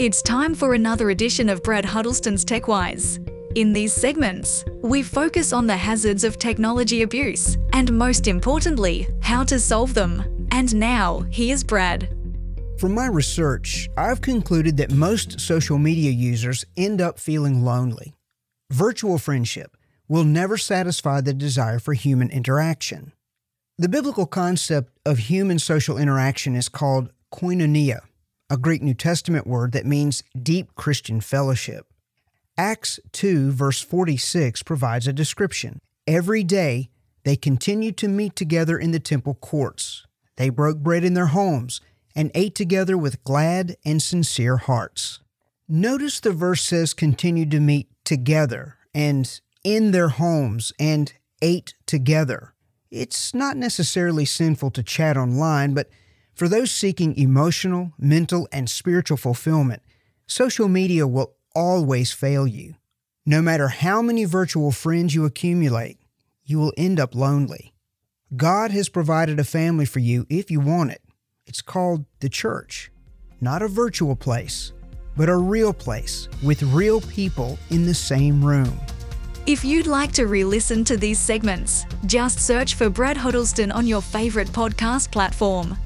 It's time for another edition of Brad Huddleston's TechWise. In these segments, we focus on the hazards of technology abuse and, most importantly, how to solve them. And now, here's Brad. From my research, I've concluded that most social media users end up feeling lonely. Virtual friendship will never satisfy the desire for human interaction. The biblical concept of human social interaction is called koinonia, a Greek New Testament word that means deep Christian fellowship. Acts 2, verse 46 provides a description. Every day they continued to meet together in the temple courts. They broke bread in their homes and ate together with glad and sincere hearts. Notice the verse says continued to meet together and in their homes and ate together. It's not necessarily sinful to chat online, but for those seeking emotional, mental, and spiritual fulfillment, social media will always fail you. No matter how many virtual friends you accumulate, you will end up lonely. God has provided a family for you if you want it. It's called the church. Not a virtual place, but a real place with real people in the same room. If you'd like to re listen to these segments, just search for Brad Huddleston on your favourite podcast platform.